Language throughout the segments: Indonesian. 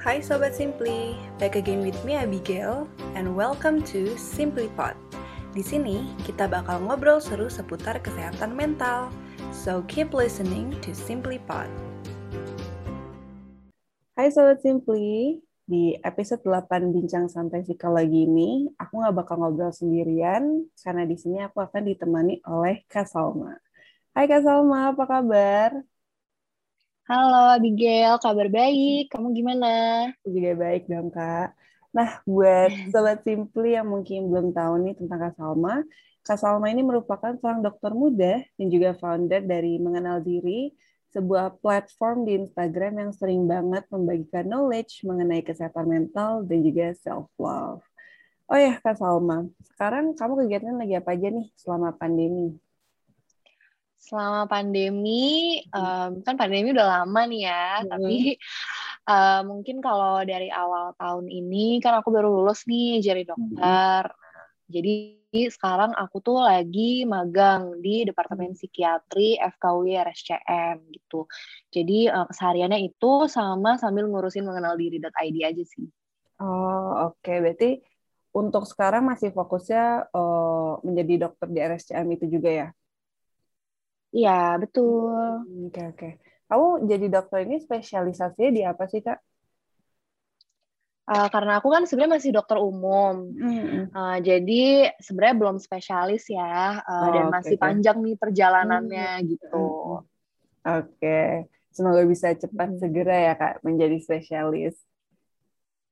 Hai Sobat Simply, back again with me Abigail, and welcome to Simply Pod. Di sini kita bakal ngobrol seru seputar kesehatan mental, so keep listening to Simply Pod. Hai Sobat Simply, di episode 8 Bincang Santai Psikologi ini, aku nggak bakal ngobrol sendirian, karena di sini aku akan ditemani oleh Kak Salma. Hai Kak Salma, apa kabar? Halo Abigail, kabar baik. Kamu gimana? Juga baik dong, Kak. Nah, buat Sobat Simply yang mungkin belum tahu nih tentang Kak Salma, Kak Salma ini merupakan seorang dokter muda dan juga founder dari Mengenal Diri, sebuah platform di Instagram yang sering banget membagikan knowledge mengenai kesehatan mental dan juga self-love. Oh ya, Kak Salma, sekarang kamu kegiatan lagi apa aja nih selama pandemi? Selama pandemi um, kan pandemi udah lama nih ya hmm. tapi uh, mungkin kalau dari awal tahun ini kan aku baru lulus nih jadi dokter hmm. jadi sekarang aku tuh lagi magang di Departemen Psikiatri FKUI RSCM gitu jadi uh, kesehariannya itu sama sambil ngurusin mengenal diri.id aja sih oh oke okay. berarti untuk sekarang masih fokusnya uh, menjadi dokter di RSCM itu juga ya Iya, betul. Oke, okay, oke. Okay. Kamu jadi dokter ini spesialisasinya di apa sih, Kak? Uh, karena aku kan sebenarnya masih dokter umum, mm. uh, jadi sebenarnya belum spesialis ya, uh, oh, dan okay, masih okay. panjang nih perjalanannya mm. gitu. Oke, okay. semoga bisa cepat mm. segera ya kak menjadi spesialis.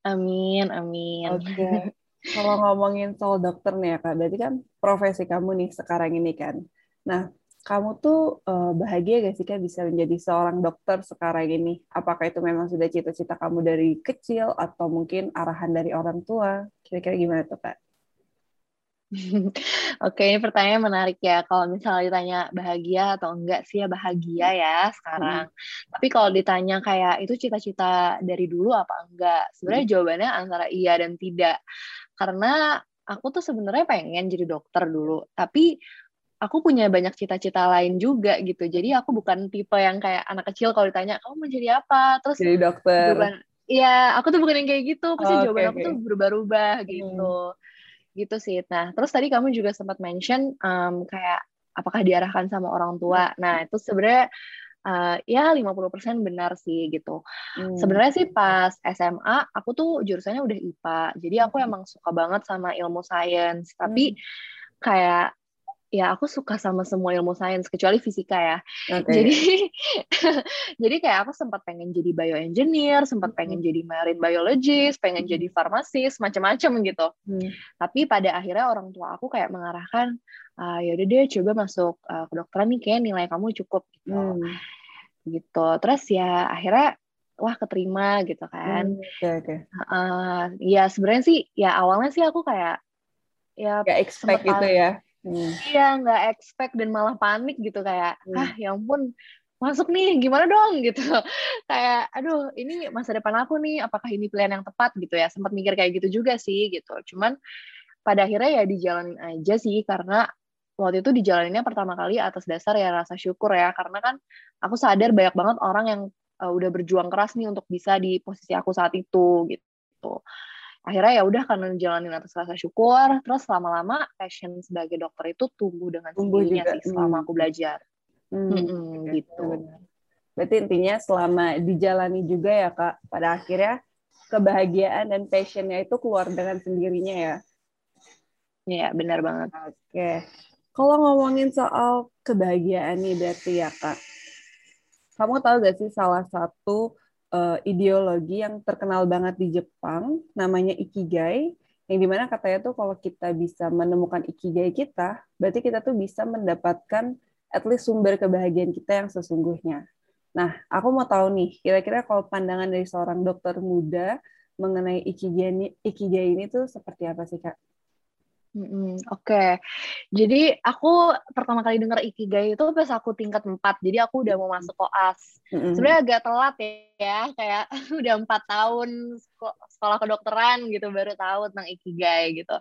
Amin, amin. Oke. Okay. Kalau ngomongin soal dokter nih ya kak, berarti kan profesi kamu nih sekarang ini kan. Nah, kamu tuh uh, bahagia gak sih Kak bisa menjadi seorang dokter sekarang ini? Apakah itu memang sudah cita-cita kamu dari kecil atau mungkin arahan dari orang tua? Kira-kira gimana tuh Kak? Oke, ini pertanyaan menarik ya. Kalau misalnya ditanya bahagia atau enggak sih ya bahagia ya sekarang. Hmm. Tapi kalau ditanya kayak itu cita-cita dari dulu apa enggak? Sebenarnya hmm. jawabannya antara iya dan tidak. Karena aku tuh sebenarnya pengen jadi dokter dulu, tapi aku punya banyak cita-cita lain juga gitu. Jadi aku bukan tipe yang kayak anak kecil kalau ditanya kamu mau jadi apa, terus jadi dokter. Iya, aku tuh bukan yang kayak gitu. Pasti oh, jawaban okay, aku tuh berubah-ubah hmm. gitu. Gitu sih. Nah, terus tadi kamu juga sempat mention um, kayak apakah diarahkan sama orang tua. Nah, itu sebenarnya uh, ya 50% benar sih gitu. Hmm. Sebenarnya sih pas SMA aku tuh jurusannya udah IPA. Jadi aku hmm. emang suka banget sama ilmu sains, tapi hmm. kayak ya aku suka sama semua ilmu sains kecuali fisika ya. Okay. Jadi jadi kayak aku sempat pengen jadi bioengineer, sempat pengen jadi marine biologist, pengen jadi farmasis, macam-macam gitu. Hmm. Tapi pada akhirnya orang tua aku kayak mengarahkan uh, ya udah deh coba masuk uh, kedokteran nih kayak nilai kamu cukup gitu. Hmm. Gitu. Terus ya akhirnya wah keterima gitu kan. Hmm, okay, okay. Uh, ya sebenarnya sih ya awalnya sih aku kayak ya gak expect gitu ya Hmm. Iya, nggak expect dan malah panik gitu kayak, hmm. ah ya ampun, masuk nih, gimana dong gitu. kayak, aduh, ini masa depan aku nih, apakah ini pilihan yang tepat gitu ya? Sempat mikir kayak gitu juga sih gitu. Cuman pada akhirnya ya dijalanin aja sih karena waktu itu dijalaninnya pertama kali atas dasar ya rasa syukur ya karena kan aku sadar banyak banget orang yang uh, udah berjuang keras nih untuk bisa di posisi aku saat itu gitu akhirnya ya udah karena jalanin atas rasa syukur terus lama-lama passion sebagai dokter itu tumbuh dengan tumbuh sendirinya juga. sih selama hmm. aku belajar hmm. Hmm, gitu berarti intinya selama dijalani juga ya kak pada akhirnya kebahagiaan dan passionnya itu keluar dengan sendirinya ya Iya benar banget oke kalau ngomongin soal kebahagiaan nih berarti ya kak kamu tahu gak sih salah satu ideologi yang terkenal banget di Jepang, namanya Ikigai, yang di mana katanya tuh kalau kita bisa menemukan Ikigai kita, berarti kita tuh bisa mendapatkan at least sumber kebahagiaan kita yang sesungguhnya. Nah, aku mau tahu nih, kira-kira kalau pandangan dari seorang dokter muda mengenai Ikigai ini, Ikigai ini tuh seperti apa sih, Kak? Hmm, Oke, okay. jadi aku pertama kali dengar ikigai itu pas aku tingkat 4, jadi aku udah mau masuk koas. Mm-hmm. Sebenarnya agak telat ya, kayak udah empat tahun sekolah kedokteran gitu baru tahu tentang ikigai gitu.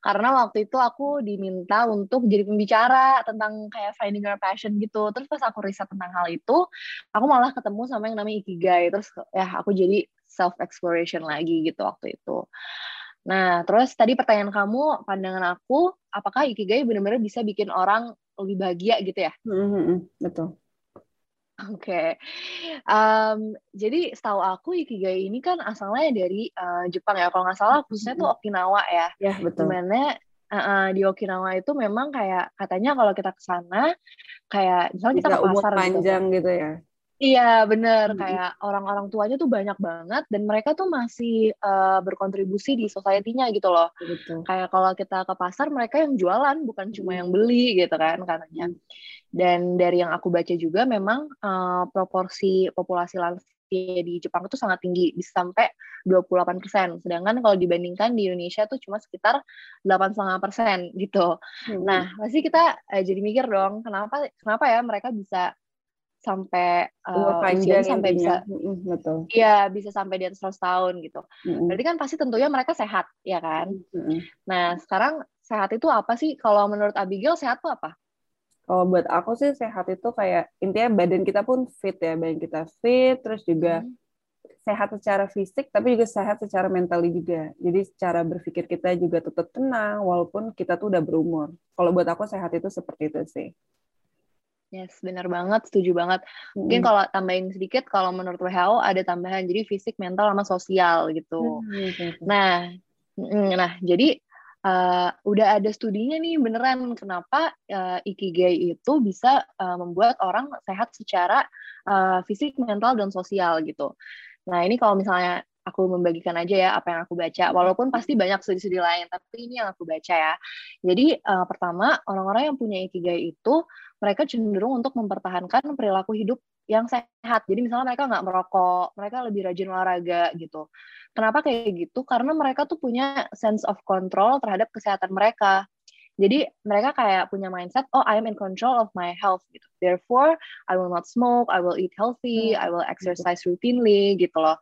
Karena waktu itu aku diminta untuk jadi pembicara tentang kayak finding your passion gitu. Terus pas aku riset tentang hal itu, aku malah ketemu sama yang namanya ikigai. Terus ya aku jadi self exploration lagi gitu waktu itu. Nah, terus tadi pertanyaan kamu, pandangan aku, apakah ikigai benar-benar bisa bikin orang lebih bahagia gitu ya? Mm-hmm, betul. Oke, okay. um, jadi setahu aku ikigai ini kan asalnya dari uh, Jepang ya, kalau nggak salah khususnya tuh Okinawa ya. Ya betul. Di mana uh, di Okinawa itu memang kayak katanya kalau kita ke sana kayak misalnya kita ke pasar umur panjang gitu, gitu ya. Iya bener hmm. kayak orang-orang tuanya tuh banyak banget dan mereka tuh masih uh, berkontribusi di society-nya gitu loh. Betul. Kayak kalau kita ke pasar mereka yang jualan bukan cuma yang beli gitu kan katanya. Dan dari yang aku baca juga memang uh, proporsi populasi lansia di Jepang itu sangat tinggi bisa sampai 28 persen. Sedangkan kalau dibandingkan di Indonesia tuh cuma sekitar 8,5 persen gitu. Hmm. Nah pasti kita uh, jadi mikir dong kenapa kenapa ya mereka bisa sampai uh, panjang sampai bisa betul. Iya, bisa sampai di atas 100 tahun gitu. Mm-hmm. Berarti kan pasti tentunya mereka sehat, ya kan? Mm-hmm. Nah, sekarang sehat itu apa sih? Kalau menurut Abigail sehat itu apa? Kalau buat aku sih sehat itu kayak intinya badan kita pun fit ya, badan kita fit, terus juga mm sehat secara fisik, tapi juga sehat secara mentali juga. Jadi secara berpikir kita juga tetap tenang, walaupun kita tuh udah berumur. Kalau buat aku sehat itu seperti itu sih. Yes, benar banget, setuju banget. Mungkin hmm. kalau tambahin sedikit, kalau menurut WHO ada tambahan, jadi fisik, mental, sama sosial gitu. Hmm. Nah, nah jadi uh, udah ada studinya nih beneran kenapa uh, ikigai itu bisa uh, membuat orang sehat secara uh, fisik, mental, dan sosial gitu. Nah ini kalau misalnya aku membagikan aja ya apa yang aku baca. Walaupun pasti banyak studi-studi lain, tapi ini yang aku baca ya. Jadi uh, pertama, orang-orang yang punya ikigai itu mereka cenderung untuk mempertahankan perilaku hidup yang sehat. Jadi misalnya mereka nggak merokok, mereka lebih rajin olahraga gitu. Kenapa kayak gitu? Karena mereka tuh punya sense of control terhadap kesehatan mereka. Jadi mereka kayak punya mindset, oh I am in control of my health gitu. Therefore, I will not smoke, I will eat healthy, hmm. I will exercise routinely gitu loh.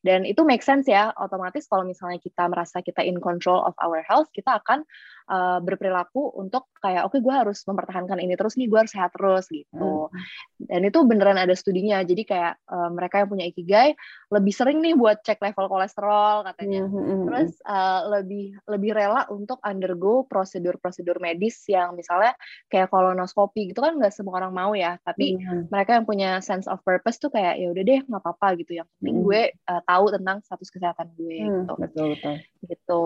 Dan itu make sense ya, otomatis kalau misalnya kita merasa kita in control of our health, kita akan uh, berperilaku untuk kayak oke okay, gue harus mempertahankan ini terus nih, gue harus sehat terus gitu. Hmm. Dan itu beneran ada studinya, jadi kayak uh, mereka yang punya ikigai lebih sering nih buat cek level kolesterol katanya. Hmm. hmm, hmm terus uh, lebih lebih rela untuk undergo prosedur-prosedur medis yang misalnya kayak kolonoskopi gitu kan nggak semua orang mau ya, tapi hmm. mereka yang punya sense of purpose tuh kayak ya udah deh nggak apa-apa gitu. Yang penting hmm. gue uh, tahu tentang status kesehatan gue hmm, gitu. Betul betul. Gitu.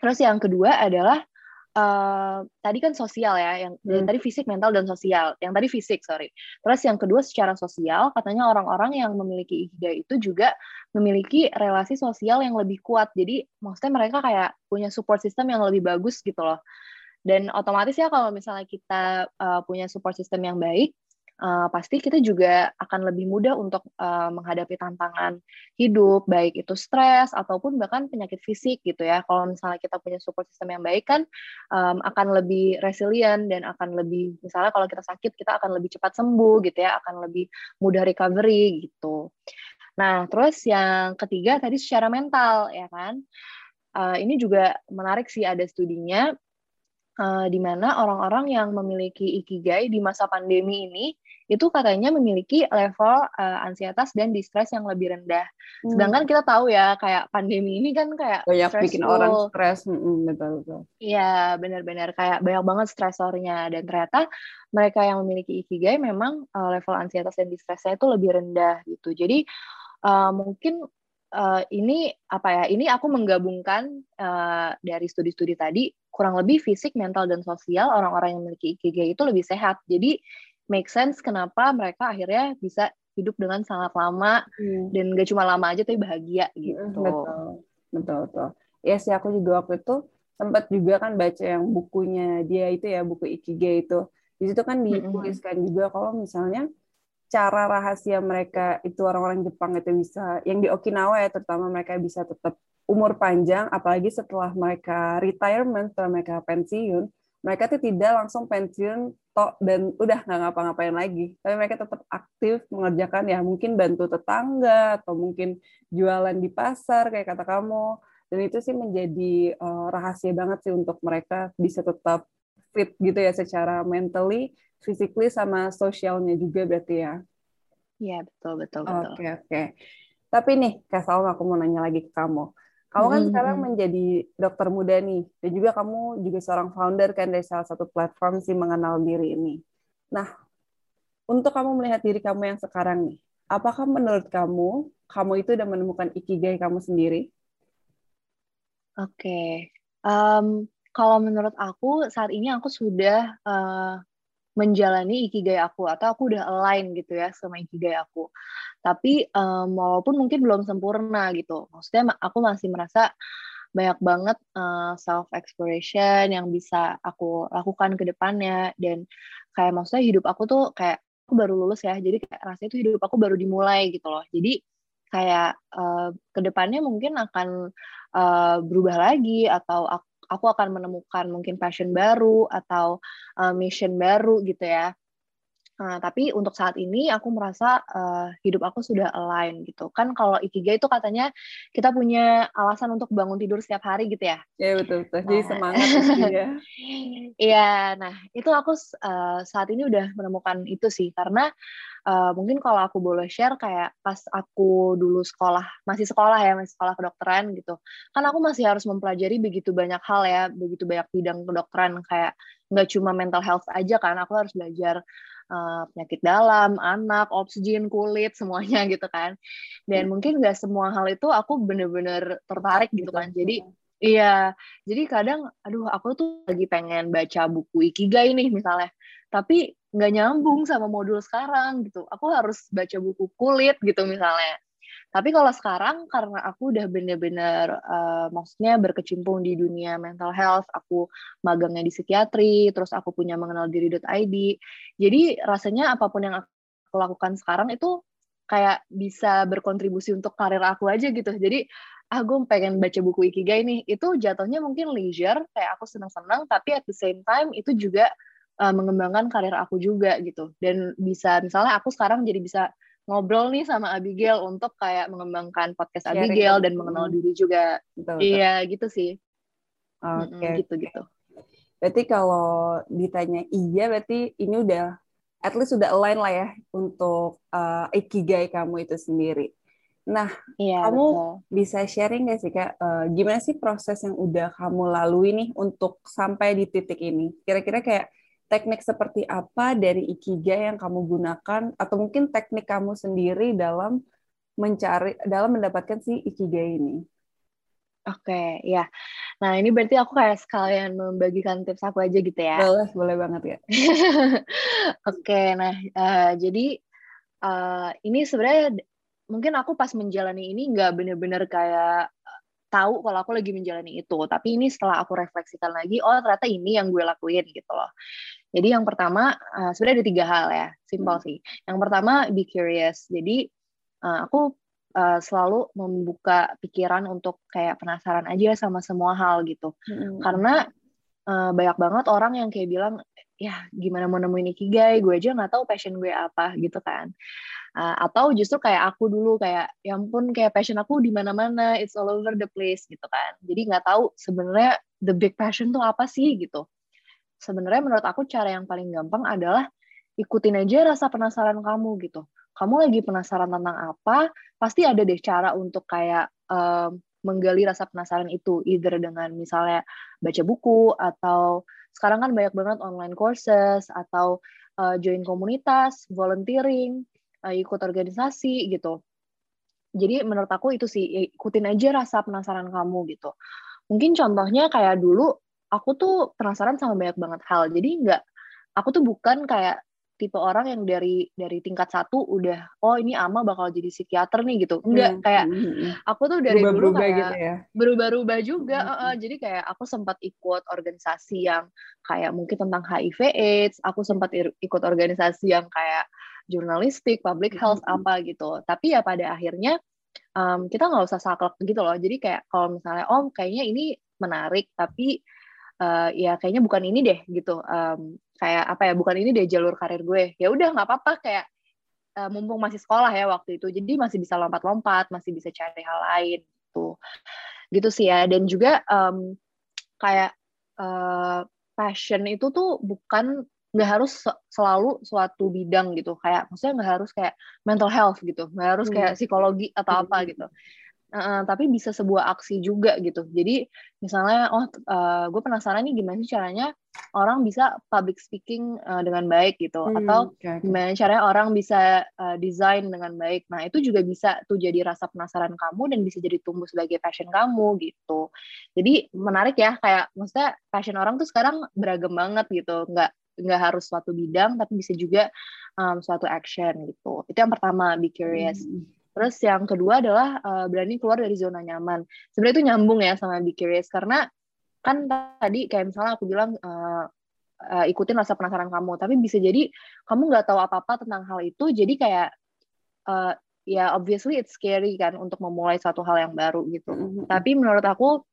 Terus yang kedua adalah uh, tadi kan sosial ya, yang, hmm. yang tadi fisik, mental dan sosial. Yang tadi fisik, sorry. Terus yang kedua secara sosial, katanya orang-orang yang memiliki ikigai itu juga memiliki relasi sosial yang lebih kuat. Jadi maksudnya mereka kayak punya support system yang lebih bagus gitu loh. Dan otomatis ya kalau misalnya kita uh, punya support system yang baik, uh, pasti kita juga akan lebih mudah untuk uh, menghadapi tantangan hidup, baik itu stres ataupun bahkan penyakit fisik gitu ya. Kalau misalnya kita punya support system yang baik kan um, akan lebih resilient dan akan lebih misalnya kalau kita sakit kita akan lebih cepat sembuh gitu ya, akan lebih mudah recovery gitu. Nah, terus yang ketiga tadi secara mental ya kan. Uh, ini juga menarik sih ada studinya uh, di mana orang-orang yang memiliki ikigai di masa pandemi ini itu katanya memiliki level uh, ansietas dan distress yang lebih rendah. Hmm. Sedangkan kita tahu ya kayak pandemi ini kan kayak banyak stressful. bikin orang stres, betul betul. Iya benar-benar kayak banyak banget stresornya dan ternyata mereka yang memiliki ikigai memang uh, level ansietas dan distressnya itu lebih rendah gitu. Jadi uh, mungkin uh, ini apa ya? Ini aku menggabungkan uh, dari studi-studi tadi kurang lebih fisik, mental dan sosial orang-orang yang memiliki ikigai itu lebih sehat. Jadi make sense kenapa mereka akhirnya bisa hidup dengan sangat lama hmm. dan gak cuma lama aja tapi bahagia hmm, gitu. Betul, betul, betul. Ya sih aku juga waktu itu sempat juga kan baca yang bukunya dia itu ya buku Ikigai itu. Di situ kan hmm, hmm, dituliskan hmm. juga kalau misalnya cara rahasia mereka itu orang-orang Jepang itu bisa yang di Okinawa ya terutama mereka bisa tetap umur panjang apalagi setelah mereka retirement setelah mereka pensiun mereka tuh tidak langsung pensiun tok dan udah nggak ngapa-ngapain lagi tapi mereka tetap aktif mengerjakan ya mungkin bantu tetangga atau mungkin jualan di pasar kayak kata kamu dan itu sih menjadi uh, rahasia banget sih untuk mereka bisa tetap fit gitu ya secara mentally, physically sama sosialnya juga berarti ya. Iya betul betul betul. Oke okay, oke. Okay. Tapi nih, Kak Salma, aku mau nanya lagi ke kamu. Kamu kan hmm. sekarang menjadi dokter muda nih, dan juga kamu juga seorang founder kan dari salah satu platform si mengenal diri ini. Nah, untuk kamu melihat diri kamu yang sekarang nih, apakah menurut kamu, kamu itu udah menemukan ikigai kamu sendiri? Oke, okay. um, kalau menurut aku saat ini aku sudah uh, menjalani ikigai aku atau aku udah align gitu ya sama ikigai aku. Tapi um, walaupun mungkin belum sempurna gitu, maksudnya aku masih merasa banyak banget uh, self exploration yang bisa aku lakukan ke depannya dan kayak maksudnya hidup aku tuh kayak aku baru lulus ya jadi kayak rasanya tuh hidup aku baru dimulai gitu loh jadi kayak uh, ke depannya mungkin akan uh, berubah lagi atau aku, aku akan menemukan mungkin passion baru atau uh, mission baru gitu ya Nah, tapi untuk saat ini aku merasa uh, hidup aku sudah align gitu. Kan kalau ikigai itu katanya kita punya alasan untuk bangun tidur setiap hari gitu ya. Iya betul betul. Nah, Jadi semangat ya. Iya, nah itu aku uh, saat ini udah menemukan itu sih karena uh, mungkin kalau aku boleh share kayak pas aku dulu sekolah masih sekolah ya masih sekolah kedokteran gitu kan aku masih harus mempelajari begitu banyak hal ya begitu banyak bidang kedokteran kayak nggak cuma mental health aja kan aku harus belajar uh, penyakit dalam, anak, oksigen, kulit, semuanya gitu kan. Dan hmm. mungkin nggak semua hal itu aku bener-bener tertarik gitu kan. Jadi iya, jadi kadang, aduh aku tuh lagi pengen baca buku Ikigai nih misalnya, tapi nggak nyambung sama modul sekarang gitu. Aku harus baca buku kulit gitu misalnya. Tapi kalau sekarang karena aku udah bener-bener uh, maksudnya berkecimpung di dunia mental health, aku magangnya di psikiatri, terus aku punya mengenal diri.id. Jadi rasanya apa pun yang aku lakukan sekarang itu kayak bisa berkontribusi untuk karir aku aja gitu. Jadi ah gue pengen baca buku Ikigai nih, itu jatuhnya mungkin leisure, kayak aku senang-senang, tapi at the same time itu juga uh, mengembangkan karir aku juga gitu. Dan bisa, misalnya aku sekarang jadi bisa ngobrol nih sama Abigail untuk kayak mengembangkan podcast Sharing Abigail dan mengenal diri juga. Betul, iya, gitu sih. Oke. Okay. Gitu gitu. Berarti kalau ditanya iya, berarti ini udah at least sudah align lah ya untuk uh, ikigai kamu itu sendiri. Nah, iya, kamu betul. bisa sharing gak sih kak, uh, gimana sih proses yang udah kamu lalui nih untuk sampai di titik ini? Kira-kira kayak teknik seperti apa dari Ikigai yang kamu gunakan atau mungkin teknik kamu sendiri dalam mencari dalam mendapatkan si Ikigai ini? Oke, okay, ya. Nah, ini berarti aku kayak sekalian membagikan tips aku aja gitu ya. Boleh, boleh banget ya. Oke, okay, nah uh, jadi uh, ini sebenarnya mungkin aku pas menjalani ini nggak bener-bener kayak tahu kalau aku lagi menjalani itu. Tapi ini setelah aku refleksikan lagi, oh ternyata ini yang gue lakuin gitu loh. Jadi yang pertama, uh, sebenarnya ada tiga hal ya, simpel hmm. sih. Yang pertama, be curious. Jadi uh, aku uh, selalu membuka pikiran untuk kayak penasaran aja sama semua hal gitu. Hmm. Karena uh, banyak banget orang yang kayak bilang, ya gimana mau nemuin ikigai, gue aja nggak tahu passion gue apa gitu kan. Uh, atau justru kayak aku dulu kayak ya ampun kayak passion aku di mana-mana it's all over the place gitu kan. Jadi nggak tahu sebenarnya the big passion tuh apa sih gitu. Sebenarnya menurut aku cara yang paling gampang adalah ikutin aja rasa penasaran kamu gitu. Kamu lagi penasaran tentang apa pasti ada deh cara untuk kayak um, menggali rasa penasaran itu either dengan misalnya baca buku atau sekarang kan banyak banget online courses atau uh, join komunitas volunteering uh, ikut organisasi gitu. Jadi menurut aku itu sih ikutin aja rasa penasaran kamu gitu. Mungkin contohnya kayak dulu aku tuh penasaran sama banyak banget hal. Jadi nggak aku tuh bukan kayak tipe orang yang dari dari tingkat satu udah oh ini ama bakal jadi psikiater nih gitu enggak hmm. kayak hmm, hmm. aku tuh dari berubah, dulu kayak gitu ya. berubah-ubah juga hmm. uh, uh, jadi kayak aku sempat ikut organisasi yang kayak mungkin tentang HIV AIDS aku sempat ikut organisasi yang kayak jurnalistik, public health mm-hmm. apa gitu. Tapi ya pada akhirnya um, kita nggak usah saklek gitu loh. Jadi kayak kalau misalnya oh kayaknya ini menarik tapi uh, ya kayaknya bukan ini deh gitu. Um, kayak apa ya bukan ini deh jalur karir gue. Ya udah nggak apa-apa kayak uh, mumpung masih sekolah ya waktu itu. Jadi masih bisa lompat-lompat, masih bisa cari hal lain gitu. Gitu sih ya. Dan juga um, kayak uh, passion itu tuh bukan nggak harus selalu suatu bidang gitu kayak maksudnya nggak harus kayak mental health gitu nggak harus kayak psikologi atau apa gitu Uh, tapi bisa sebuah aksi juga gitu. Jadi misalnya, oh uh, gue penasaran nih gimana sih caranya orang bisa public speaking uh, dengan baik gitu, hmm, atau okay, okay. gimana caranya orang bisa uh, desain dengan baik. Nah itu juga bisa tuh jadi rasa penasaran kamu dan bisa jadi tumbuh sebagai passion kamu gitu. Jadi menarik ya, kayak maksudnya passion orang tuh sekarang beragam banget gitu, nggak nggak harus suatu bidang tapi bisa juga um, suatu action gitu. Itu yang pertama, be curious. Hmm Terus yang kedua adalah uh, berani keluar dari zona nyaman. Sebenarnya itu nyambung ya sama Be Curious karena kan tadi kayak misalnya aku bilang uh, uh, ikutin rasa penasaran kamu, tapi bisa jadi kamu nggak tahu apa-apa tentang hal itu, jadi kayak uh, ya obviously it's scary kan untuk memulai satu hal yang baru gitu. Mm-hmm. Tapi menurut aku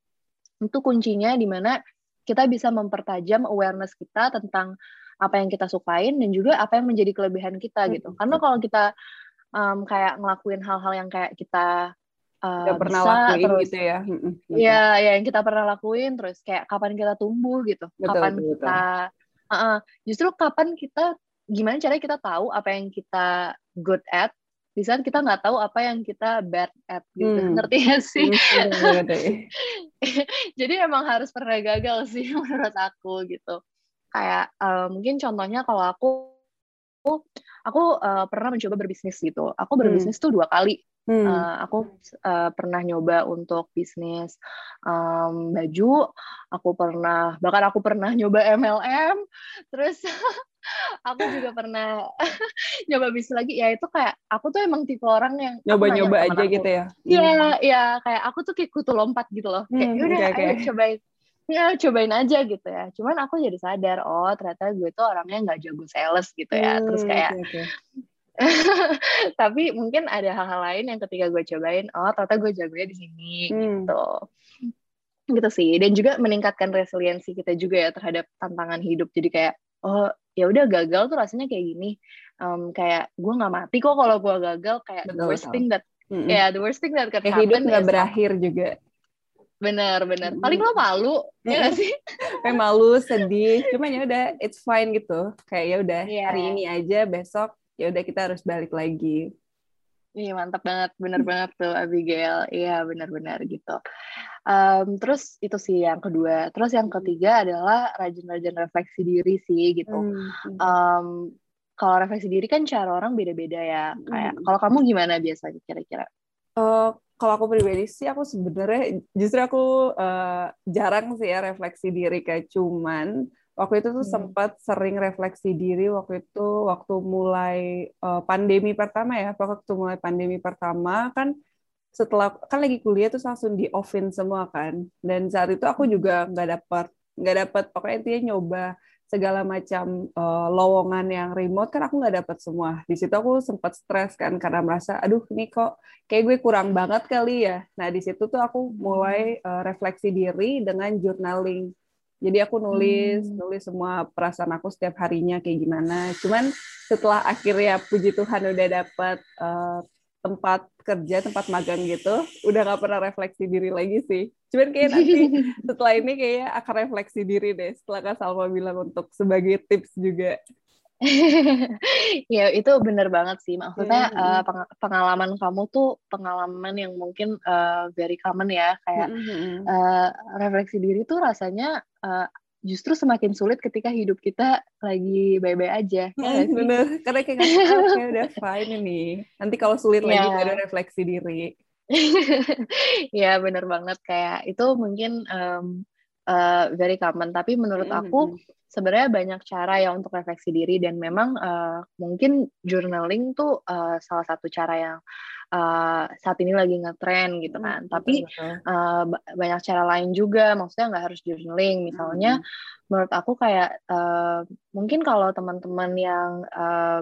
itu kuncinya di mana kita bisa mempertajam awareness kita tentang apa yang kita sukain dan juga apa yang menjadi kelebihan kita gitu. Mm-hmm. Karena kalau kita um, kayak ngelakuin hal-hal yang kayak kita uh, pernah bisa, lakuin terus, gitu ya. Iya, ya yang kita pernah lakuin terus kayak kapan kita tumbuh gitu. Betul, kapan betul, kita Uh, uh, justru kapan kita gimana caranya kita tahu apa yang kita good at di saat kita nggak tahu apa yang kita bad at gitu hmm. ngerti ya sih hmm, jadi emang harus pernah gagal sih menurut aku gitu kayak uh, mungkin contohnya kalau aku aku uh, pernah mencoba berbisnis gitu. Aku hmm. berbisnis hmm. tuh dua kali. Hmm. Uh, aku uh, pernah nyoba untuk bisnis um, baju. Aku pernah bahkan aku pernah nyoba MLM. Terus aku juga pernah nyoba bisnis lagi. Ya itu kayak aku tuh emang tipe orang yang nyoba-nyoba aja aku. gitu ya. Iya, hmm. iya kayak aku tuh kayak kutu lompat gitu loh. Kayak hmm, udah okay, okay. ayo cobain ya cobain aja gitu ya cuman aku jadi sadar oh ternyata gue tuh orangnya nggak jago sales gitu ya terus hmm, kayak okay, okay. tapi mungkin ada hal-hal lain yang ketika gue cobain oh ternyata gue jagonya di sini hmm. gitu gitu sih dan juga meningkatkan resiliensi kita juga ya terhadap tantangan hidup jadi kayak oh ya udah gagal tuh rasanya kayak gini um, kayak gue nggak mati kok kalau gue gagal kayak betul, the worst betul. thing that mm -hmm. ya yeah, the worst thing that can happen hidup nggak berakhir juga benar benar paling lo malu ya gak sih kayak malu sedih cuman ya udah it's fine gitu kayak ya udah yeah. hari ini aja besok ya udah kita harus balik lagi Iya mantap banget, bener banget tuh Abigail. Iya benar-benar gitu. Um, terus itu sih yang kedua. Terus yang ketiga adalah rajin-rajin refleksi diri sih gitu. Hmm. Um, kalau refleksi diri kan cara orang beda-beda ya. Kayak hmm. kalau kamu gimana biasanya kira-kira? Uh, kalau aku pribadi sih aku sebenarnya justru aku uh, jarang sih ya refleksi diri kayak cuman waktu itu tuh hmm. sempat sering refleksi diri waktu itu waktu mulai uh, pandemi pertama ya. Waktu mulai pandemi pertama kan setelah kan lagi kuliah tuh langsung di offin semua kan. Dan saat itu aku juga nggak dapat nggak dapat pokoknya intinya nyoba segala macam uh, lowongan yang remote kan aku nggak dapat semua. Di situ aku sempat stres kan karena merasa aduh ini kok kayak gue kurang banget kali ya. Nah di situ tuh aku mulai uh, refleksi diri dengan journaling. Jadi aku nulis hmm. nulis semua perasaan aku setiap harinya kayak gimana. Cuman setelah akhirnya puji Tuhan udah dapat uh, tempat kerja, tempat magang gitu, udah gak pernah refleksi diri lagi sih. Cuman kayak nanti setelah ini kayaknya akan refleksi diri deh, setelah Kak Salma bilang untuk sebagai tips juga. ya itu bener banget sih maksudnya mm -hmm. uh, pengalaman kamu tuh pengalaman yang mungkin uh, very common ya kayak mm -hmm. uh, refleksi diri tuh rasanya uh, justru semakin sulit ketika hidup kita lagi baik-baik aja. Hmm, bener, karena kayak kayak udah fine ini. Nanti kalau sulit yeah. lagi ada refleksi diri. ya bener banget kayak itu mungkin um, uh, very common. Tapi menurut aku sebenarnya banyak cara ya untuk refleksi diri dan memang uh, mungkin journaling tuh uh, salah satu cara yang uh, saat ini lagi ngetren gitu kan. Hmm, Tapi uh, banyak cara lain juga, maksudnya nggak harus journaling. Misalnya, hmm. menurut aku kayak uh, mungkin kalau teman-teman yang uh,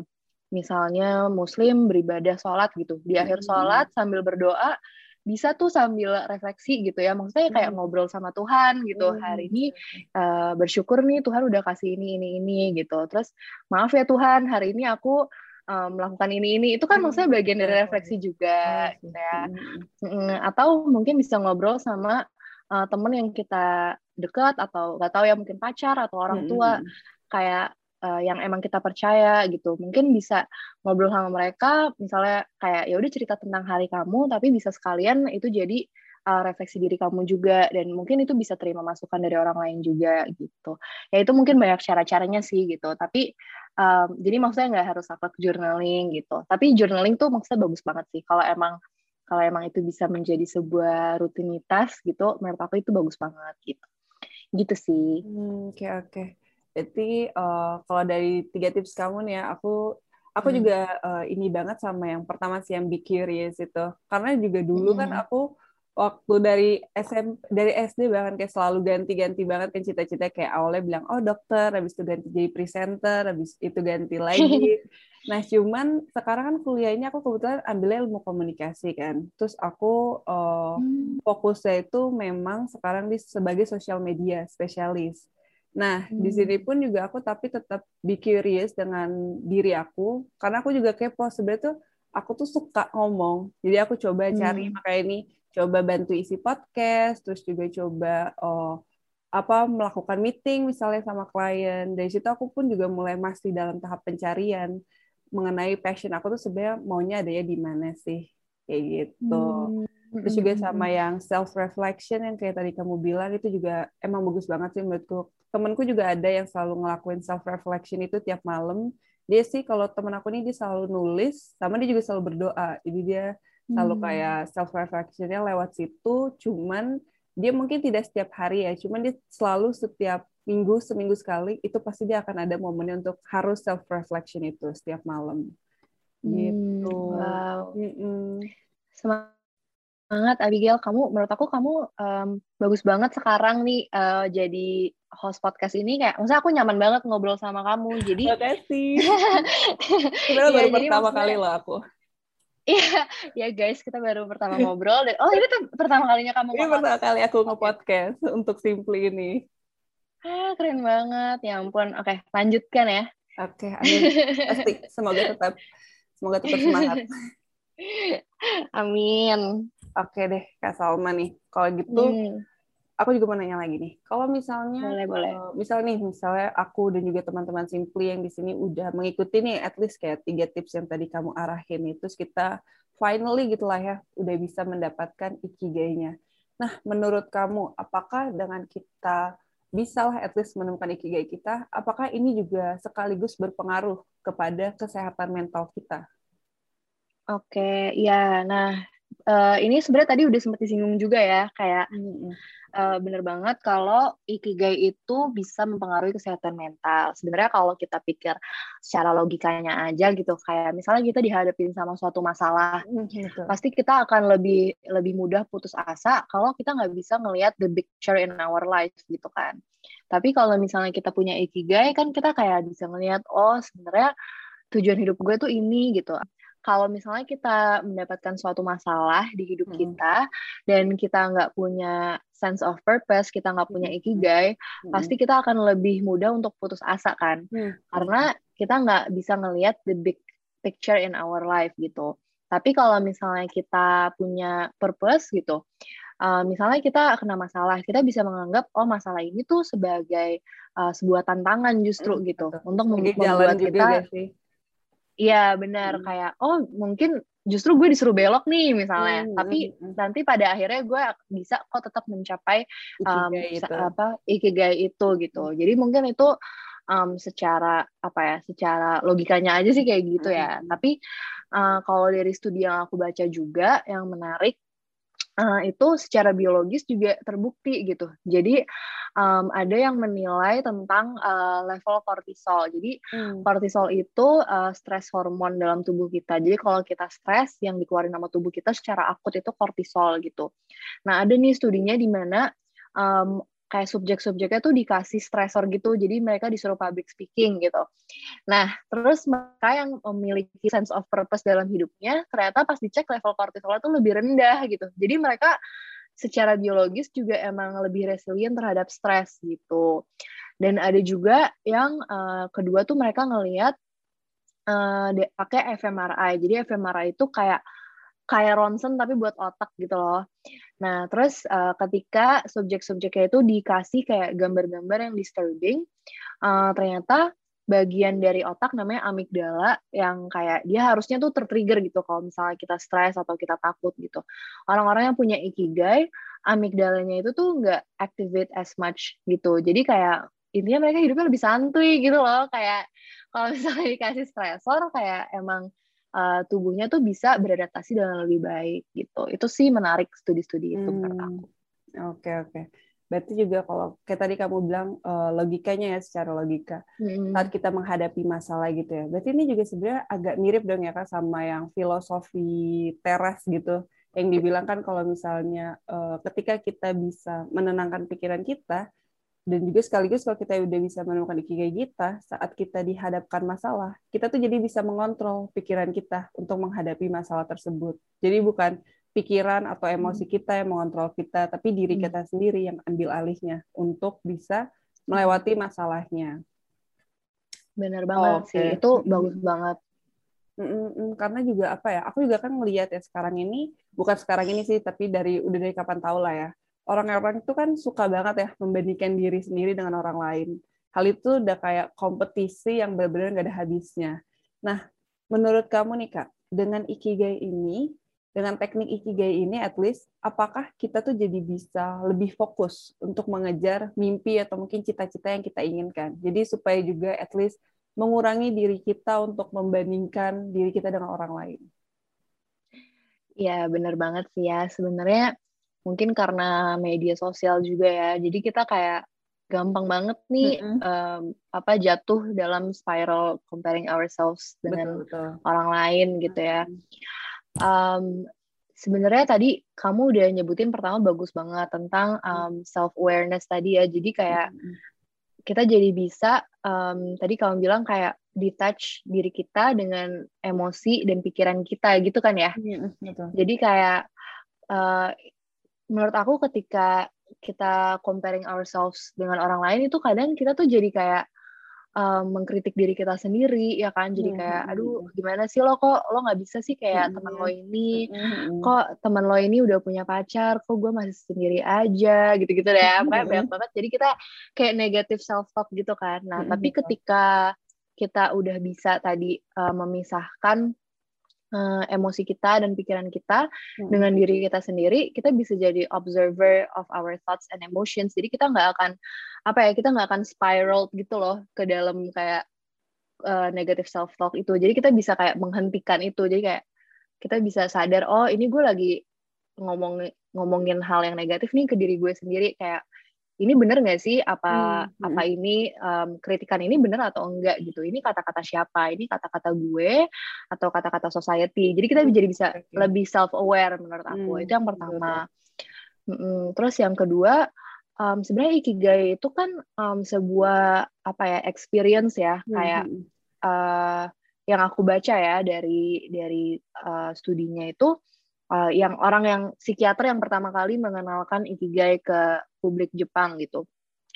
misalnya Muslim beribadah sholat gitu, di akhir hmm. sholat sambil berdoa bisa tuh sambil refleksi gitu ya maksudnya kayak hmm. ngobrol sama Tuhan gitu hmm. hari ini uh, bersyukur nih Tuhan udah kasih ini ini ini gitu terus maaf ya Tuhan hari ini aku um, melakukan ini ini itu kan hmm. maksudnya bagian dari refleksi juga hmm. gitu ya hmm. atau mungkin bisa ngobrol sama uh, temen yang kita dekat atau nggak tahu ya mungkin pacar atau orang tua hmm. kayak uh, yang emang kita percaya gitu. Mungkin bisa ngobrol sama mereka, misalnya kayak ya udah cerita tentang hari kamu, tapi bisa sekalian itu jadi uh, refleksi diri kamu juga dan mungkin itu bisa terima masukan dari orang lain juga gitu. Ya itu mungkin banyak cara-caranya sih gitu. Tapi um, jadi maksudnya nggak harus aktif journaling gitu. Tapi journaling tuh maksudnya bagus banget sih kalau emang kalau emang itu bisa menjadi sebuah rutinitas gitu, menurut aku itu bagus banget gitu. Gitu sih. Oke hmm, oke. Okay, okay. Jadi uh, kalau dari tiga tips kamu nih ya, aku aku hmm. juga uh, ini banget sama yang pertama sih yang be curious itu. Karena juga dulu kan hmm. kan aku waktu dari SM dari SD bahkan kayak selalu ganti-ganti banget kan cita-cita kayak awalnya bilang oh dokter, habis itu ganti jadi presenter, habis itu ganti lagi. nah cuman sekarang kan kuliahnya aku kebetulan ambilnya ilmu komunikasi kan. Terus aku uh, hmm. fokusnya itu memang sekarang di sebagai social media spesialis. Nah, hmm. di sini pun juga aku tapi tetap be curious dengan diri aku karena aku juga kepo sebenarnya tuh aku tuh suka ngomong. Jadi aku coba cari hmm. makanya ini coba bantu isi podcast, terus juga coba oh apa melakukan meeting misalnya sama klien. Dari situ aku pun juga mulai masih dalam tahap pencarian mengenai passion aku tuh sebenarnya maunya adanya di mana sih kayak gitu. Hmm. Terus juga sama yang self reflection yang kayak tadi kamu bilang itu juga emang bagus banget sih menurutku temenku juga ada yang selalu ngelakuin self reflection itu tiap malam dia sih kalau temen aku nih dia selalu nulis sama dia juga selalu berdoa jadi dia selalu hmm. kayak self reflectionnya lewat situ cuman dia mungkin tidak setiap hari ya cuman dia selalu setiap minggu seminggu sekali itu pasti dia akan ada momennya untuk harus self reflection itu setiap malam gitu hmm, wow. Mm -mm. Semangat Abigail, kamu menurut aku kamu um, bagus banget sekarang nih uh, jadi host podcast ini kayak maksudnya aku nyaman banget ngobrol sama kamu. Jadi Makasih. Sebenarnya ya, baru pertama maksudnya, kali loh aku. Iya, ya guys, kita baru pertama ngobrol dan oh ini tuh pertama kalinya kamu Ini pertama kali aku nge-podcast okay. untuk Simply ini. Ah, keren banget. Ya ampun. Oke, lanjutkan ya. Oke, amin. Pasti semoga tetap semoga tetap semangat. Amin. Oke deh, Kak Salma nih. Kalau gitu, hmm. Aku juga mau nanya lagi nih. Kalau misalnya, boleh, boleh. Uh, misal nih, misalnya aku dan juga teman-teman Simply yang di sini udah mengikuti nih, at least kayak tiga tips yang tadi kamu arahin itu, terus kita finally gitulah ya, udah bisa mendapatkan ikigai-nya. Nah, menurut kamu, apakah dengan kita bisa lah at least menemukan ikigai kita, apakah ini juga sekaligus berpengaruh kepada kesehatan mental kita? Oke, ya. Nah, uh, ini sebenarnya tadi udah sempat disinggung juga ya, kayak mm-hmm. uh, bener banget kalau ikigai itu bisa mempengaruhi kesehatan mental. Sebenarnya kalau kita pikir secara logikanya aja gitu, kayak misalnya kita dihadapin sama suatu masalah, mm-hmm. pasti kita akan lebih lebih mudah putus asa kalau kita nggak bisa ngelihat the big picture in our life gitu kan. Tapi kalau misalnya kita punya ikigai kan kita kayak bisa ngelihat oh sebenarnya tujuan hidup gue tuh ini gitu kalau misalnya kita mendapatkan suatu masalah di hidup hmm. kita dan kita nggak punya sense of purpose, kita nggak punya hmm. ikigai, hmm. pasti kita akan lebih mudah untuk putus asa kan, hmm. karena kita nggak bisa ngelihat the big picture in our life gitu. Tapi kalau misalnya kita punya purpose gitu, uh, misalnya kita kena masalah, kita bisa menganggap oh masalah ini tuh sebagai uh, sebuah tantangan justru hmm, gitu betul. untuk membuat kita Iya benar hmm. kayak oh mungkin justru gue disuruh belok nih misalnya hmm. tapi hmm, hmm. nanti pada akhirnya gue bisa kok tetap mencapai um, ikigai itu. apa ikigai itu gitu hmm. jadi mungkin itu um, secara apa ya secara logikanya aja sih kayak gitu ya hmm. tapi uh, kalau dari studi yang aku baca juga yang menarik uh, itu secara biologis juga terbukti gitu. Jadi um, ada yang menilai tentang uh, level kortisol. Jadi hmm. kortisol itu uh, stres hormon dalam tubuh kita. Jadi kalau kita stres, yang dikeluarin sama tubuh kita secara akut itu kortisol gitu. Nah ada nih studinya di mana um, kayak subjek-subjeknya tuh dikasih stresor gitu, jadi mereka disuruh public speaking gitu. Nah, terus mereka yang memiliki sense of purpose dalam hidupnya, ternyata pas dicek level kortisolnya tuh lebih rendah gitu. Jadi mereka secara biologis juga emang lebih resilient terhadap stres gitu. Dan ada juga yang uh, kedua tuh mereka ngelihat uh, pakai fMRI. Jadi fMRI itu kayak kayak ronsen tapi buat otak gitu loh. Nah, terus uh, ketika subjek-subjeknya itu dikasih kayak gambar-gambar yang disturbing, uh, ternyata bagian dari otak namanya amigdala yang kayak dia harusnya tuh tertrigger gitu kalau misalnya kita stres atau kita takut gitu. Orang-orang yang punya ikigai, amigdalanya itu tuh nggak activate as much gitu. Jadi kayak intinya mereka hidupnya lebih santuy gitu loh. Kayak kalau misalnya dikasih stresor kayak emang uh, tubuhnya tuh bisa beradaptasi dengan lebih baik gitu. Itu sih menarik studi-studi itu hmm. menurut aku. Oke okay, oke. Okay. Berarti juga kalau kayak tadi kamu bilang uh, logikanya ya secara logika hmm. saat kita menghadapi masalah gitu ya. Berarti ini juga sebenarnya agak mirip dong ya kak sama yang filosofi teras gitu yang dibilang kan kalau misalnya uh, ketika kita bisa menenangkan pikiran kita dan juga sekaligus kalau kita udah bisa menemukan ikigai kita saat kita dihadapkan masalah kita tuh jadi bisa mengontrol pikiran kita untuk menghadapi masalah tersebut. Jadi bukan pikiran atau emosi hmm. kita yang mengontrol kita, tapi diri hmm. kita sendiri yang ambil alihnya untuk bisa melewati masalahnya. Benar banget oh, okay. sih, itu bagus banget. Mm-mm, karena juga apa ya, aku juga kan ngelihat ya sekarang ini, bukan sekarang ini sih, tapi dari udah dari kapan tahu lah ya, orang-orang itu kan suka banget ya membandingkan diri sendiri dengan orang lain. Hal itu udah kayak kompetisi yang benar-benar nggak ada habisnya. Nah, menurut kamu nih kak, dengan ikigai ini, dengan teknik ikigai ini at least apakah kita tuh jadi bisa lebih fokus untuk mengejar mimpi atau mungkin cita-cita yang kita inginkan. Jadi supaya juga at least mengurangi diri kita untuk membandingkan diri kita dengan orang lain. Ya, benar banget sih ya. Sebenarnya mungkin karena media sosial juga ya. Jadi kita kayak gampang banget nih mm -hmm. um, apa jatuh dalam spiral comparing ourselves dengan betul, betul. orang lain gitu ya. Mm -hmm um, sebenarnya tadi kamu udah nyebutin pertama bagus banget tentang um, self awareness tadi ya jadi kayak kita jadi bisa um, tadi kamu bilang kayak detach diri kita dengan emosi dan pikiran kita gitu kan ya betul. jadi kayak uh, menurut aku ketika kita comparing ourselves dengan orang lain itu kadang kita tuh jadi kayak um, mengkritik diri kita sendiri ya kan? Jadi kayak aduh gimana sih lo? Kok lo nggak bisa sih kayak teman lo ini? kok teman lo ini udah punya pacar? Kok gue masih sendiri aja? Gitu-gitu deh. Kayak banyak banget. Jadi kita kayak negatif self talk gitu kan. Nah tapi ketika kita udah bisa tadi uh, memisahkan uh, emosi kita dan pikiran kita hmm. dengan diri kita sendiri, kita bisa jadi observer of our thoughts and emotions. Jadi kita nggak akan apa ya, kita nggak akan spiral gitu loh ke dalam kayak uh, negative self talk itu. Jadi kita bisa kayak menghentikan itu. Jadi kayak kita bisa sadar, oh ini gue lagi ngomong ngomongin hal yang negatif nih ke diri gue sendiri kayak ini bener nggak sih? Apa hmm, hmm. apa ini um, kritikan ini bener atau enggak gitu? Ini kata-kata siapa? Ini kata-kata gue atau kata-kata society? Jadi kita jadi bisa okay. lebih self aware menurut aku. Hmm, itu yang pertama. Hmm, terus yang kedua um, sebenarnya ikigai itu kan um, sebuah apa ya experience ya. Hmm. kayak uh, yang aku baca ya dari dari uh, studinya itu uh, yang orang yang psikiater yang pertama kali mengenalkan ikigai ke publik Jepang gitu.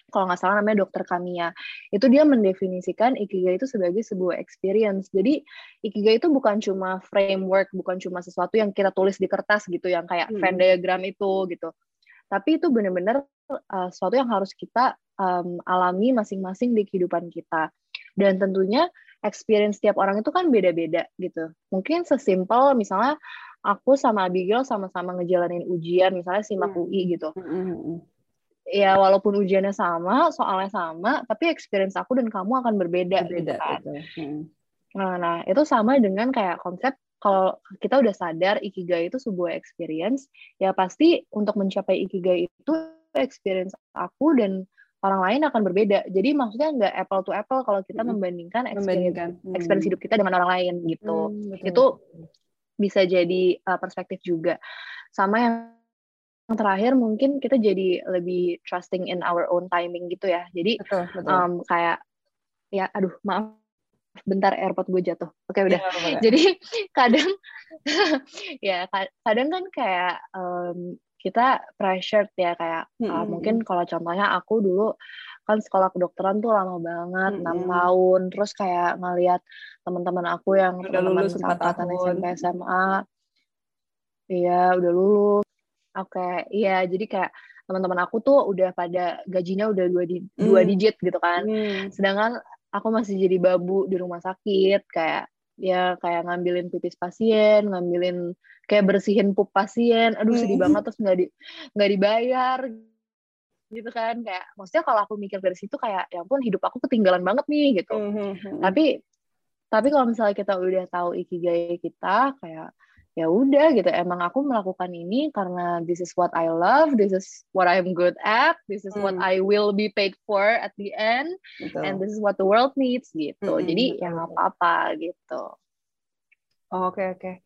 Kalau nggak salah namanya Dokter Kamiya. Itu dia mendefinisikan ikigai itu sebagai sebuah experience. Jadi ikigai itu bukan cuma framework, bukan cuma sesuatu yang kita tulis di kertas gitu, yang kayak hmm. Venn diagram itu gitu. Tapi itu benar-benar uh, sesuatu yang harus kita um, alami masing-masing di kehidupan kita. Dan tentunya experience tiap orang itu kan beda-beda gitu. Mungkin sesimpel misalnya aku sama Abigail sama-sama ngejalanin ujian misalnya simak hmm. UI gitu. Hmm, hmm, hmm. Ya walaupun ujiannya sama, soalnya sama, tapi experience aku dan kamu akan berbeda. Berbeda. Gitu kan. Hmm. Nah, nah itu sama dengan kayak konsep kalau kita udah sadar ikigai itu sebuah experience, ya pasti untuk mencapai ikigai itu experience aku dan orang lain akan berbeda. Jadi maksudnya nggak apple to apple kalau kita hmm. membandingkan experience, membandingkan. Hmm. experience hidup kita dengan orang lain gitu. Hmm, Itu bisa jadi uh, perspektif juga. Sama yang yang terakhir mungkin kita jadi lebih trusting in our own timing gitu ya. Jadi betul, betul. Um, kayak ya aduh maaf bentar airpod gue jatuh. Oke udah. Ya, Jadi kadang ya kadang kan kayak um, kita pressured ya kayak mm -hmm. uh, mungkin kalau contohnya aku dulu kan sekolah kedokteran tuh lama banget enam -hmm. tahun terus kayak ngelihat teman-teman aku yang udah lulus angkatan SMP SMA iya udah lulus oke okay. iya jadi kayak teman-teman aku tuh udah pada gajinya udah dua di mm. dua digit gitu kan mm. sedangkan aku masih jadi babu di rumah sakit kayak ya kayak ngambilin pipis pasien ngambilin kayak bersihin pup pasien aduh sedih hmm. banget terus nggak di nggak dibayar gitu kan kayak maksudnya kalau aku mikir dari situ kayak ya ampun hidup aku ketinggalan banget nih gitu mm-hmm. tapi tapi kalau misalnya kita udah tahu ikigai kita kayak ya udah gitu emang aku melakukan ini karena this is what I love this is what I'm good at this is mm. what I will be paid for at the end Betul. and this is what the world needs gitu mm-hmm. jadi ya nggak apa-apa gitu oke oh, oke okay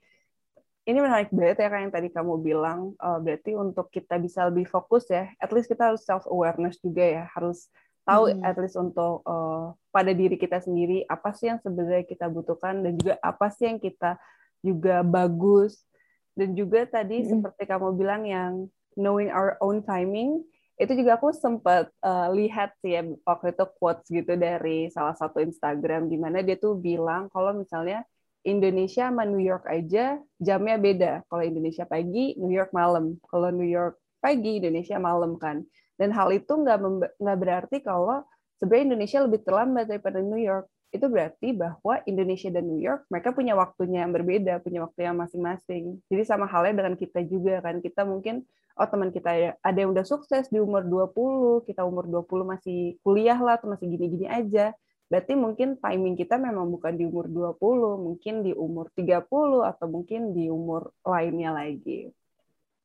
ini menarik banget ya kayak yang tadi kamu bilang uh, berarti untuk kita bisa lebih fokus ya at least kita harus self awareness juga ya harus tahu hmm. at least untuk uh, pada diri kita sendiri apa sih yang sebenarnya kita butuhkan dan juga apa sih yang kita juga bagus dan juga tadi hmm. seperti kamu bilang yang knowing our own timing itu juga aku sempat uh, lihat sih ya waktu itu quotes gitu dari salah satu Instagram di mana dia tuh bilang kalau misalnya Indonesia sama New York aja jamnya beda. Kalau Indonesia pagi, New York malam. Kalau New York pagi, Indonesia malam kan. Dan hal itu nggak berarti kalau sebenarnya Indonesia lebih terlambat daripada New York. Itu berarti bahwa Indonesia dan New York mereka punya waktunya yang berbeda, punya waktu yang masing-masing. Jadi sama halnya dengan kita juga kan. Kita mungkin oh teman kita ada yang udah sukses di umur 20, kita umur 20 masih kuliah lah atau masih gini-gini aja Berarti mungkin timing kita memang bukan di umur 20, mungkin di umur 30 atau mungkin di umur lainnya lagi.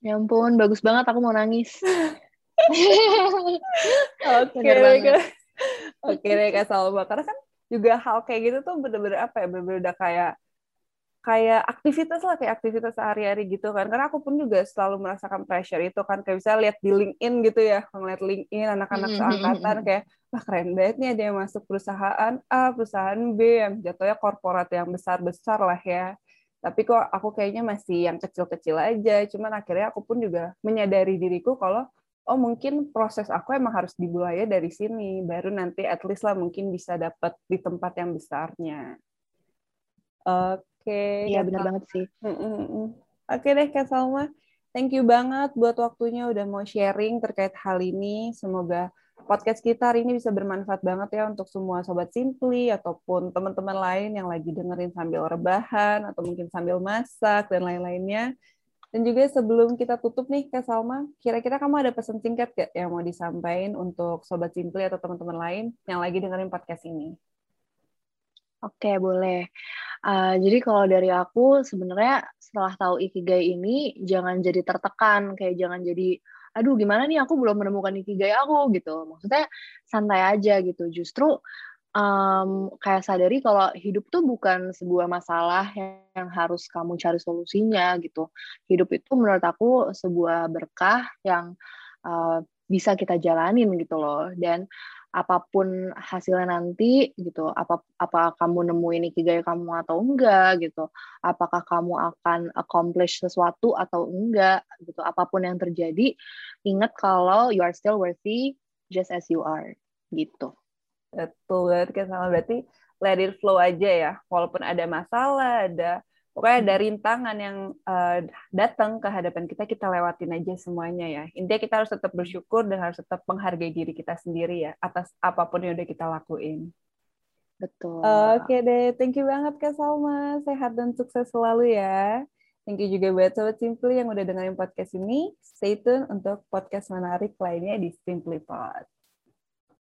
Ya ampun, bagus banget aku mau nangis. Oke, okay, Oke deh Kak Salma. Karena kan juga hal kayak gitu tuh bener-bener apa ya, bener-bener udah kayak kayak aktivitas lah kayak aktivitas sehari-hari gitu kan. Karena aku pun juga selalu merasakan pressure itu kan. Kayak bisa lihat di LinkedIn gitu ya ngeliat LinkedIn anak-anak mm-hmm, seangkatan kayak wah keren banget nih ada yang masuk perusahaan A perusahaan B. Yang jatuhnya korporat yang besar-besar lah ya. Tapi kok aku kayaknya masih yang kecil-kecil aja. Cuman akhirnya aku pun juga menyadari diriku kalau oh mungkin proses aku emang harus dimulai dari sini. Baru nanti at least lah mungkin bisa dapat di tempat yang besarnya. Oke. Okay, iya benar banget sih. Oke okay deh Kak Salma. Thank you banget buat waktunya udah mau sharing terkait hal ini. Semoga podcast kita hari ini bisa bermanfaat banget ya untuk semua sobat Simply ataupun teman-teman lain yang lagi dengerin sambil rebahan atau mungkin sambil masak dan lain-lainnya. Dan juga sebelum kita tutup nih Kak Salma, kira-kira kamu ada pesan singkat gak yang mau disampaikan untuk sobat Simply atau teman-teman lain yang lagi dengerin podcast ini? Oke, boleh. Uh, jadi kalau dari aku sebenarnya setelah tahu ikigai ini jangan jadi tertekan, kayak jangan jadi aduh gimana nih aku belum menemukan ikigai aku gitu. Maksudnya santai aja gitu. Justru um, kayak sadari kalau hidup tuh bukan sebuah masalah yang harus kamu cari solusinya gitu. Hidup itu menurut aku sebuah berkah yang uh, bisa kita jalanin gitu loh. Dan apa pun hasilnya nanti gitu apa apa kamu nemuin ikigai kamu atau enggak gitu apakah kamu akan accomplish sesuatu atau enggak gitu apa pun yang terjadi ingat kalau you are still worthy just as you are gitu. Betul banget kan sama berarti let it flow aja ya walaupun ada masalah ada pokoknya ada rintangan yang uh, datang ke hadapan kita kita lewatin aja semuanya ya. Intinya kita harus tetap bersyukur dan harus tetap menghargai diri kita sendiri ya atas apa pun yang udah kita lakuin. Betul. Oke okay deh thank you banget kak Salma. Sehat dan sukses selalu ya. Thank you juga buat Sobat Simply yang udah dengerin podcast ini. Stay tune untuk podcast menarik lainnya di Simply Pod.